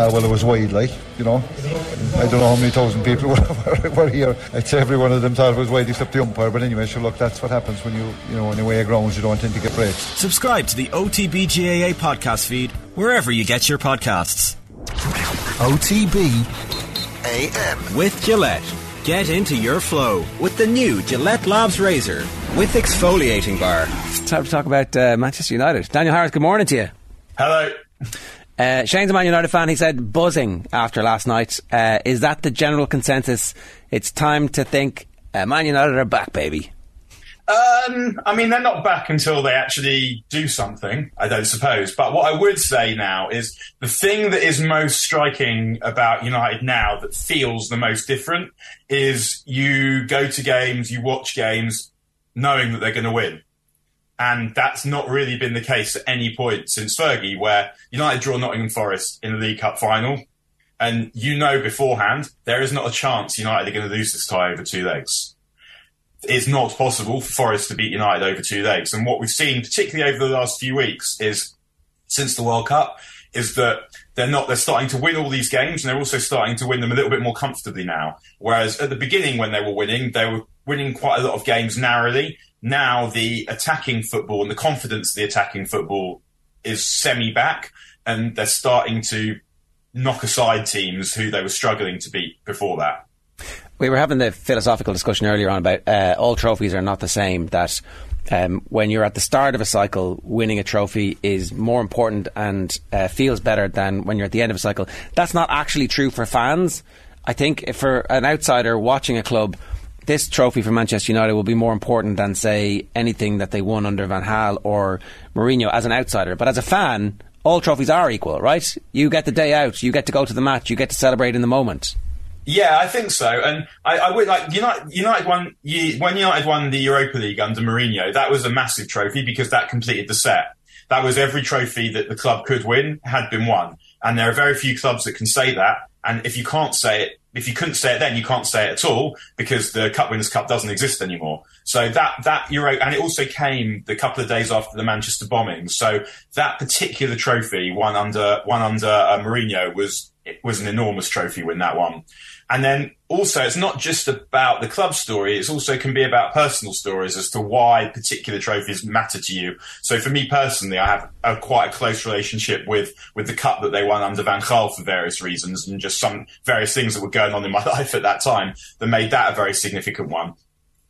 Uh, well, it was wide, like, you know. I don't know how many thousand people were, were here. I'd say every one of them thought it was wide except the umpire. But anyway, so look, that's what happens when you, you know, when you weigh a grounds, you don't tend to get breaks. Subscribe to the OTBGAA podcast feed wherever you get your podcasts. OTB AM. With Gillette. Get into your flow with the new Gillette Labs Razor with exfoliating bar. It's time to talk about uh, Manchester United. Daniel Harris, good morning to you. Hello. Uh, Shane's a Man United fan. He said buzzing after last night. Uh, is that the general consensus? It's time to think uh, Man United are back, baby. Um, I mean, they're not back until they actually do something, I don't suppose. But what I would say now is the thing that is most striking about United now that feels the most different is you go to games, you watch games, knowing that they're going to win. And that's not really been the case at any point since Fergie, where United draw Nottingham Forest in the League Cup final. And you know beforehand, there is not a chance United are going to lose this tie over two legs it's not possible for Forest to beat United over two legs. And what we've seen, particularly over the last few weeks, is since the World Cup, is that they're not they're starting to win all these games and they're also starting to win them a little bit more comfortably now. Whereas at the beginning when they were winning, they were winning quite a lot of games narrowly. Now the attacking football and the confidence of the attacking football is semi back and they're starting to knock aside teams who they were struggling to beat before that. We were having the philosophical discussion earlier on about uh, all trophies are not the same. That um, when you're at the start of a cycle, winning a trophy is more important and uh, feels better than when you're at the end of a cycle. That's not actually true for fans. I think for an outsider watching a club, this trophy for Manchester United will be more important than, say, anything that they won under Van Gaal or Mourinho as an outsider. But as a fan, all trophies are equal, right? You get the day out, you get to go to the match, you get to celebrate in the moment. Yeah, I think so. And I, I would like United. United won when United won the Europa League under Mourinho. That was a massive trophy because that completed the set. That was every trophy that the club could win had been won. And there are very few clubs that can say that. And if you can't say it, if you couldn't say it then, you can't say it at all because the Cup Winners' Cup doesn't exist anymore. So that that Euro, and it also came the couple of days after the Manchester bombing. So that particular trophy, won under won under uh, Mourinho, was it was an enormous trophy win that one. And then also, it's not just about the club story. It also can be about personal stories as to why particular trophies matter to you. So for me personally, I have a, quite a close relationship with, with the cup that they won under Van Gaal for various reasons and just some various things that were going on in my life at that time that made that a very significant one.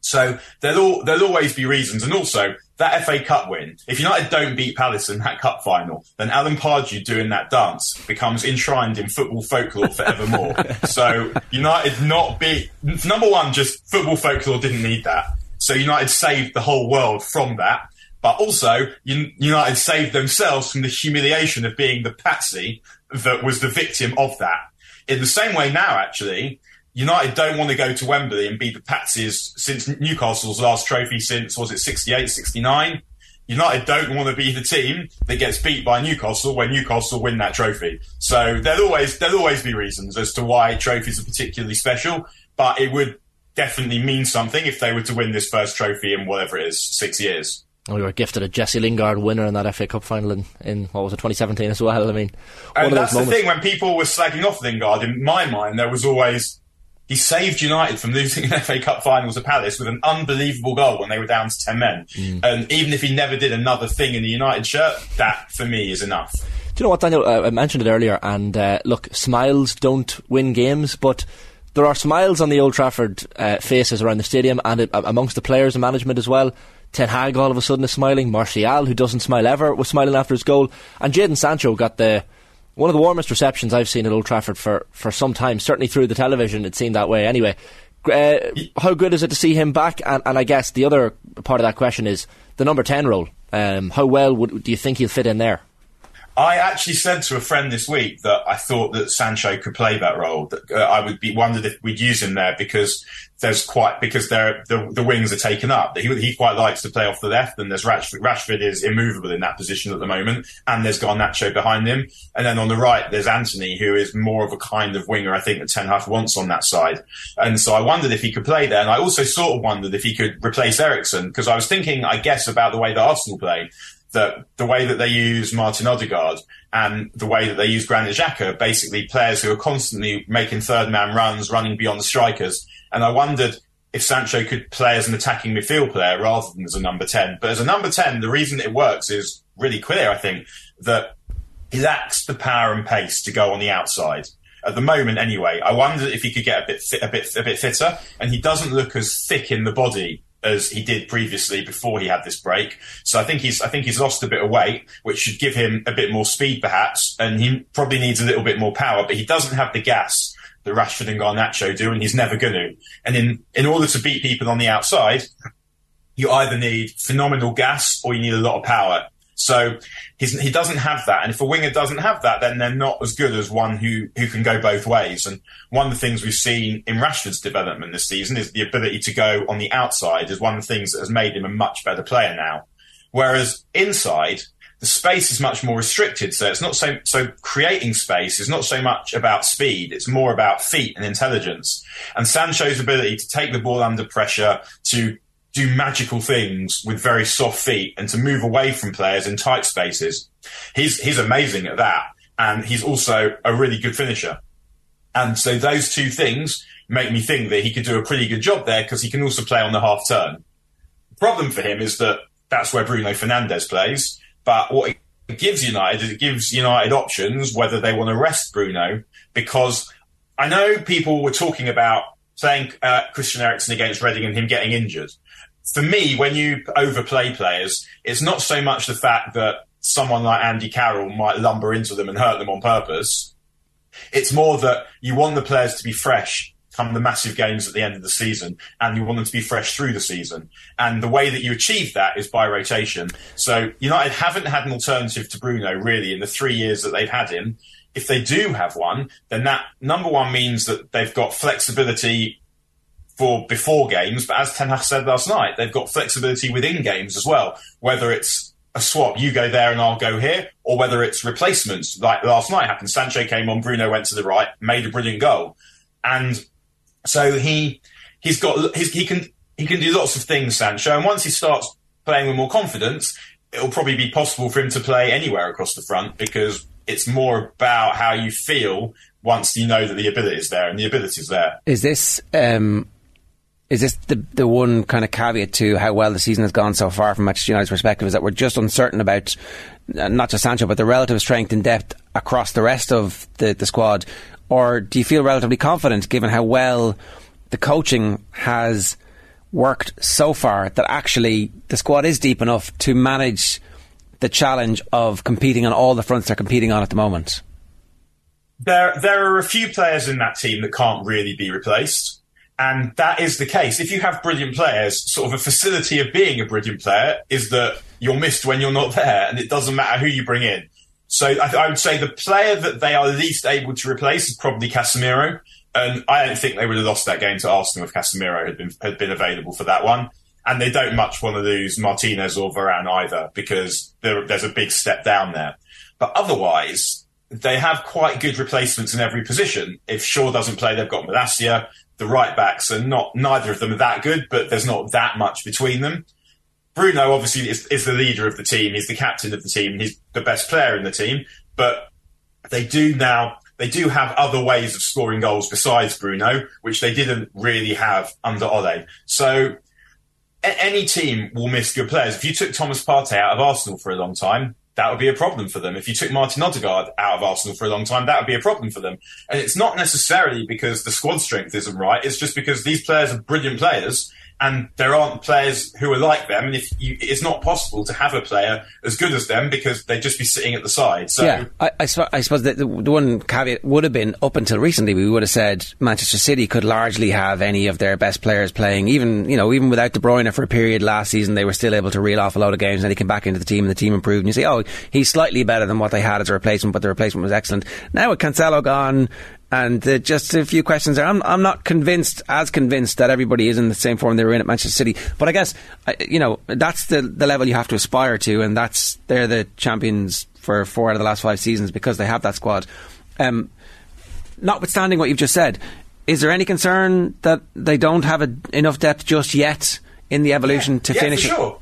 So there'll, there'll always be reasons. And also, that FA Cup win, if United don't beat Palace in that cup final, then Alan Pardew doing that dance becomes enshrined in football folklore forevermore. so United not beat, number one, just football folklore didn't need that. So United saved the whole world from that. But also, United saved themselves from the humiliation of being the patsy that was the victim of that. In the same way now, actually, United don't want to go to Wembley and beat the Patsies since Newcastle's last trophy since, was it 68, 69? United don't want to be the team that gets beat by Newcastle when Newcastle win that trophy. So there'll always, there'll always be reasons as to why trophies are particularly special, but it would definitely mean something if they were to win this first trophy in whatever it is, six years. We were gifted a Jesse Lingard winner in that FA Cup final in, in what was it, 2017 as well. I mean, and that's the thing when people were slagging off Lingard. In my mind, there was always he saved United from losing an FA Cup final to Palace with an unbelievable goal when they were down to 10 men. Mm. And even if he never did another thing in the United shirt, that for me is enough. Do you know what, Daniel? Uh, I mentioned it earlier, and uh, look, smiles don't win games, but there are smiles on the Old Trafford uh, faces around the stadium and uh, amongst the players and management as well. Ten Hag all of a sudden is smiling. Martial, who doesn't smile ever, was smiling after his goal. And Jadon Sancho got the one of the warmest receptions I've seen at Old Trafford for, for some time. Certainly through the television, it seemed that way. Anyway, uh, how good is it to see him back? And, and, I guess the other part of that question is the number 10 role. Um, how well would, do you think he'll fit in there? I actually said to a friend this week that I thought that Sancho could play that role. That uh, I would be wondered if we'd use him there because there's quite because there the, the wings are taken up. He, he quite likes to play off the left, and there's Rashford. Rashford is immovable in that position at the moment, and there's Garnacho behind him. And then on the right, there's Antony, who is more of a kind of winger. I think that Ten Hag wants on that side. And so I wondered if he could play there, and I also sort of wondered if he could replace Eriksen because I was thinking, I guess, about the way that Arsenal play that the way that they use Martin Odegaard and the way that they use Granit Xhaka, basically players who are constantly making third man runs, running beyond the strikers. And I wondered if Sancho could play as an attacking midfield player rather than as a number 10. But as a number 10, the reason it works is really clear, I think, that he lacks the power and pace to go on the outside. At the moment, anyway, I wonder if he could get a bit fit, a bit a bit fitter, and he doesn't look as thick in the body as he did previously before he had this break. So I think he's I think he's lost a bit of weight, which should give him a bit more speed perhaps, and he probably needs a little bit more power, but he doesn't have the gas that Rashford and Garnacho do, and he's never going to. And in in order to beat people on the outside, you either need phenomenal gas or you need a lot of power. So he doesn't have that. And if a winger doesn't have that, then they're not as good as one who, who can go both ways. And one of the things we've seen in Rashford's development this season is the ability to go on the outside is one of the things that has made him a much better player now. Whereas inside, the space is much more restricted. So it's not so, so creating space is not so much about speed. It's more about feet and intelligence. And Sancho's ability to take the ball under pressure, to do magical things with very soft feet and to move away from players in tight spaces. He's he's amazing at that, and he's also a really good finisher. And so those two things make me think that he could do a pretty good job there because he can also play on the half turn. The problem for him is that that's where Bruno Fernandes plays. But what it gives United is it gives United options whether they want to rest Bruno because I know people were talking about playing uh, Christian Eriksen against Reading and him getting injured for me, when you overplay players, it's not so much the fact that someone like Andy Carroll might lumber into them and hurt them on purpose. It's more that you want the players to be fresh come the massive games at the end of the season and you want them to be fresh through the season. And the way that you achieve that is by rotation. So United haven't had an alternative to Bruno really in the three years that they've had him. If they do have one, then that number one means that they've got flexibility for before games, but as Ten Hag said last night, they've got flexibility within games as well. Whether it's a swap, you go there and I'll go here, or whether it's replacements, like last night happened. Sancho came on, Bruno went to the right, made a brilliant goal, and so he he's got he's, he can he can do lots of things, Sancho. And once he starts playing with more confidence, it'll probably be possible for him to play anywhere across the front because it's more about how you feel once you know that the ability is there and the ability is there. Is this um, is this the the one kind of caveat to how well the season has gone so far from Manchester United's perspective? Is that we're just uncertain about uh, not just Sancho, but the relative strength and depth across the rest of the, the squad, or do you feel relatively confident given how well the coaching has worked so far that actually the squad is deep enough to manage the challenge of competing on all the fronts they're competing on at the moment? There, there are a few players in that team that can't really be replaced. And that is the case. If you have brilliant players, sort of a facility of being a brilliant player is that you're missed when you're not there, and it doesn't matter who you bring in. So I, I would say the player that they are least able to replace is probably Casemiro. And I don't think they would have lost that game to Arsenal if Casemiro had been had been available for that one. And they don't much want to lose Martinez or Varane either because there, there's a big step down there. But otherwise, they have quite good replacements in every position. If Shaw doesn't play, they've got Malacia the right backs are not neither of them are that good, but there's not that much between them. Bruno obviously is, is the leader of the team. He's the captain of the team. He's the best player in the team. But they do now they do have other ways of scoring goals besides Bruno, which they didn't really have under Ole. So a- any team will miss good players. If you took Thomas Partey out of Arsenal for a long time, that would be a problem for them. If you took Martin Odegaard out of Arsenal for a long time, that would be a problem for them. And it's not necessarily because the squad strength isn't right. It's just because these players are brilliant players and there aren't players who are like them. And if you, it's not possible to have a player as good as them because they'd just be sitting at the side. So yeah, I, I, I suppose that the, the, one caveat would have been up until recently, we would have said Manchester City could largely have any of their best players playing, even you know, even without De Bruyne for a period last season, they were still able to reel off a lot of games. And he came back into the team, and the team improved. And you say, oh, he's slightly better than what they had as a replacement, but the replacement was excellent. Now with Cancelo gone, and uh, just a few questions there. I'm, I'm not convinced, as convinced, that everybody is in the same form they were in at Manchester City. But I guess, you know, that's the, the level you have to aspire to, and that's they're the champions for four out of the last five seasons because they have that squad. Um, notwithstanding what you've just said, is there any concern that they don't have a, enough depth just yet in the evolution yeah, to yeah, finish for it? Sure.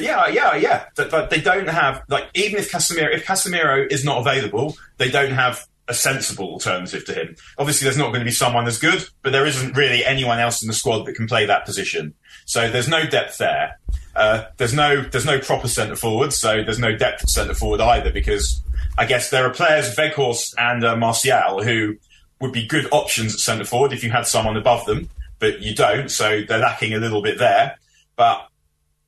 Yeah, yeah, yeah. But they don't have like even if Casemiro if Casemiro is not available, they don't have a sensible alternative to him. Obviously, there's not going to be someone as good, but there isn't really anyone else in the squad that can play that position. So there's no depth there. Uh, there's no there's no proper centre forward, so there's no depth at centre forward either because I guess there are players Weghorst and uh, Martial who would be good options at centre forward if you had someone above them, but you don't, so they're lacking a little bit there. But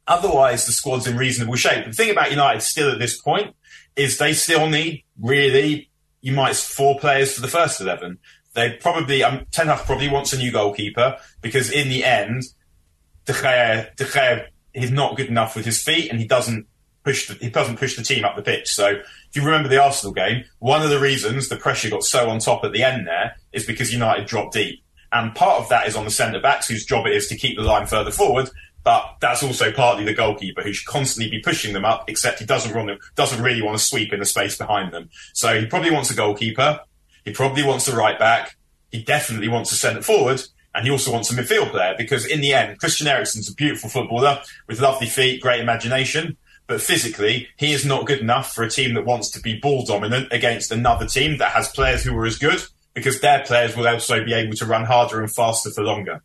otherwise, the squad's in reasonable shape. The thing about United still at this point is they still need really you might four players for the first eleven. They probably um, Ten Hag probably wants a new goalkeeper because in the end, De Gea, De Gea he's not good enough with his feet and he doesn't push the, he doesn't push the team up the pitch. So if you remember the Arsenal game, one of the reasons the pressure got so on top at the end there is because United dropped deep. And part of that is on the centre backs whose job it is to keep the line further forward. But that's also partly the goalkeeper who should constantly be pushing them up, except he doesn't run them, doesn't really want to sweep in the space behind them. So he probably wants a goalkeeper. He probably wants a right back. He definitely wants a centre forward. And he also wants a midfield player because in the end, Christian Eriksen's a beautiful footballer with lovely feet, great imagination. But physically, he is not good enough for a team that wants to be ball dominant against another team that has players who are as good because their players will also be able to run harder and faster for longer.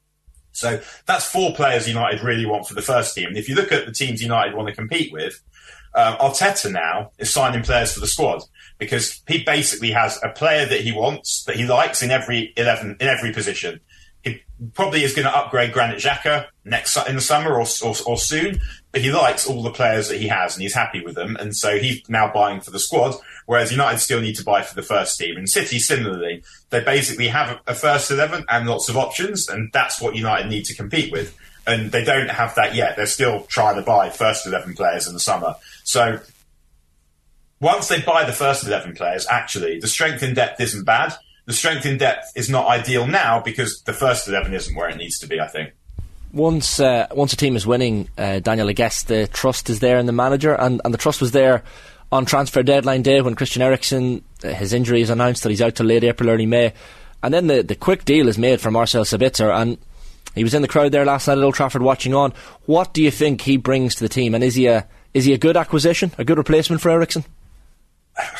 So that's four players United really want for the first team. And if you look at the teams United want to compete with, um, Arteta now is signing players for the squad because he basically has a player that he wants that he likes in every eleven in every position probably is going to upgrade Granit Xhaka next in the summer or, or, or, soon. But he likes all the players that he has and he's happy with them, and so he's now buying for the squad. Whereas United still need to buy for the first team. And City similarly, they basically have a first eleven and lots of options, and that's what United need to compete with. And they don't have that yet. They're still trying to buy first eleven players in the summer. So once they buy the first eleven players, actually the strength in depth isn't bad the strength in depth is not ideal now because the first eleven isn't where it needs to be. I think. Once uh, once a team is winning, uh, Daniel, I guess the trust is there in the manager, and, and the trust was there on transfer deadline day when Christian Eriksen, uh, his injury is announced that he's out till late April, early May, and then the, the quick deal is made for Marcel Sabitzer, and he was in the crowd there last night at Old Trafford watching on. What do you think he brings to the team, and is he a is he a good acquisition, a good replacement for Eriksen?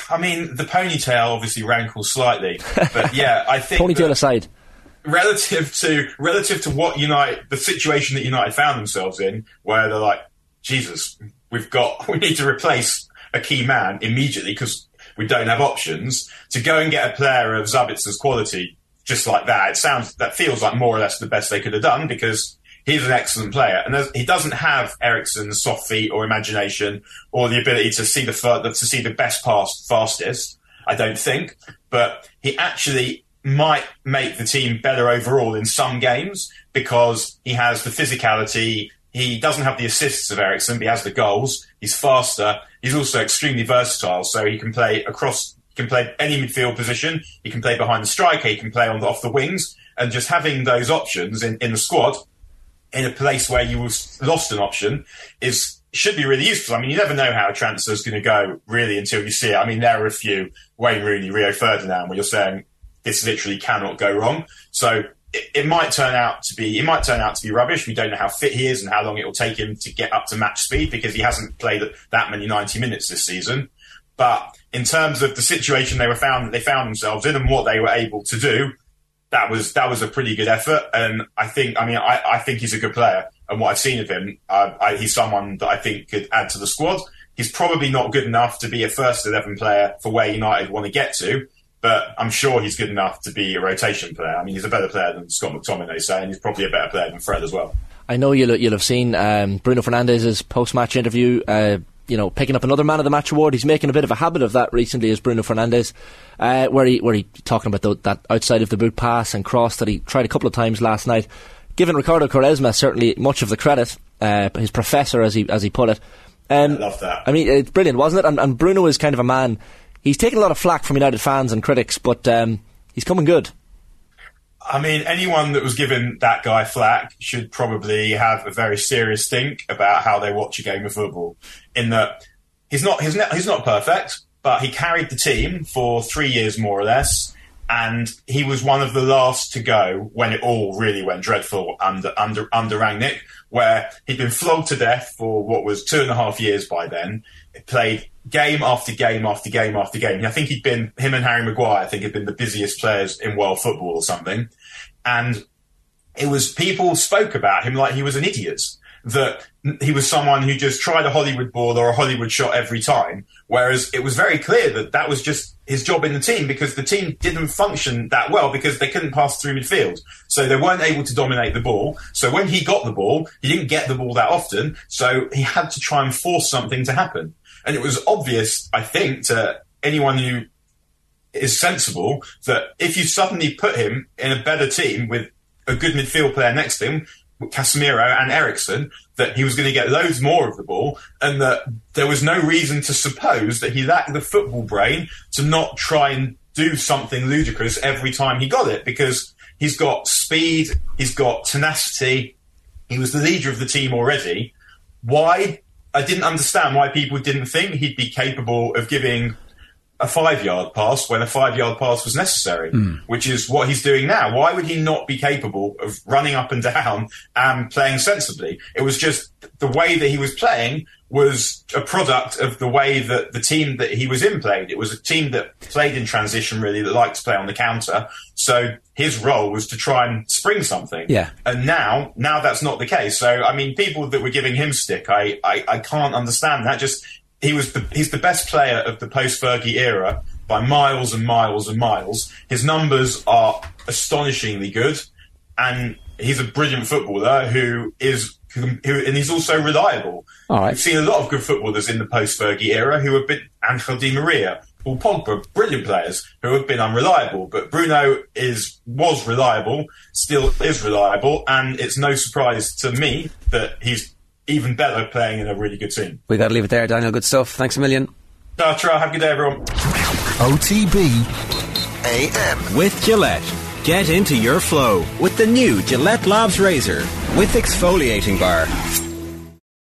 I mean, the ponytail obviously rankles slightly, but yeah, I think ponytail aside, relative to relative to what United, the situation that United found themselves in, where they're like, Jesus, we've got, we need to replace a key man immediately because we don't have options. To go and get a player of Sabitzer's quality just like that, it sounds that feels like more or less the best they could have done because he's an excellent player, and he doesn't have Eriksen's soft feet or imagination or the ability to see the to see the best pass fastest. I don't think, but he actually might make the team better overall in some games because he has the physicality. He doesn't have the assists of Eriksen, but he has the goals. He's faster. He's also extremely versatile, so he can play across. He can play any midfield position. He can play behind the striker. He can play on the, off the wings. And just having those options in, in the squad in a place where you lost an option is should be really useful. I mean, you never know how a transfer is going to go really until you see it. I mean, there are a few Wayne Rooney, Rio Ferdinand, where you're saying this literally cannot go wrong. So it, it, might turn out to be it might turn out to be rubbish. We don't know how fit he is and how long it will take him to get up to match speed because he hasn't played that many 90 minutes this season. But in terms of the situation they were found they found themselves in and what they were able to do, that was that was a pretty good effort. And I think, I mean, I, I think he's a good player. And what I've seen of him, uh, I, he's someone that I think could add to the squad. He's probably not good enough to be a first eleven player for where United want to get to, but I'm sure he's good enough to be a rotation player. I mean, he's a better player than Scott McTominay, say, and he's probably a better player than Fred as well. I know you'll you'll have seen um, Bruno Fernandes's post match interview. Uh, you know, picking up another man of the match award. He's making a bit of a habit of that recently, as Bruno Fernandes, uh, where he where he talking about the, that outside of the boot pass and cross that he tried a couple of times last night. Given Ricardo Quaresma certainly much of the credit, uh, his professor as he as he put it. Um, I love that. I mean, it's brilliant, wasn't it? And, and, Bruno is kind of a man. He's taken a lot of flack from United fans and critics, but um, he's coming good. I mean, anyone that was given that guy flack should probably have a very serious think about how they watch a game of football. In that he's not he's not, he's not perfect, but he carried the team for three years more or less, and he was one of the last to go when it all really went dreadful under under under Rangnick, where he'd been flogged to death for what was two and a half years by then. Played game after game after game after game. I think he'd been him and Harry Maguire. I think had been the busiest players in world football or something, and it was people spoke about him like he was an idiot that he was someone who just tried a Hollywood ball or a Hollywood shot every time. Whereas it was very clear that that was just his job in the team because the team didn't function that well because they couldn't pass through midfield. So they weren't able to dominate the ball. So when he got the ball, he didn't get the ball that often. So he had to try and force something to happen. And it was obvious, I think, to anyone who is sensible that if you suddenly put him in a better team with a good midfield player next to him, Casemiro and Eriksen that he was going to get loads more of the ball and that there was no reason to suppose that he lacked the football brain to not try and do something ludicrous every time he got it because he's got speed, he's got tenacity, he was the leader of the team already. Why? I didn't understand why people didn't think he'd be capable of giving a five yard pass when a five yard pass was necessary, mm. which is what he's doing now. Why would he not be capable of running up and down and playing sensibly? It was just the way that he was playing was a product of the way that the team that he was in played. It was a team that played in transition really, that liked to play on the counter. So his role was to try and spring something. Yeah. And now, now that's not the case. So, I mean, people that were giving him stick, I, I, I can't understand that. Just he was the, he's the best player of the post Fergie era by miles and miles and miles. His numbers are astonishingly good, and he's a brilliant footballer who is who, and he's also reliable. All right. We've seen a lot of good footballers in the post Fergie era who have been Angel Di Maria, Paul Pogba, brilliant players who have been unreliable. But Bruno is was reliable, still is reliable, and it's no surprise to me that he's even better playing in a really good team. We got to leave it there, Daniel. Good stuff. Thanks a million. No, try. Have a good day, everyone. OTB AM. With Gillette. Get into your flow with the new Gillette Labs Razor with exfoliating bar.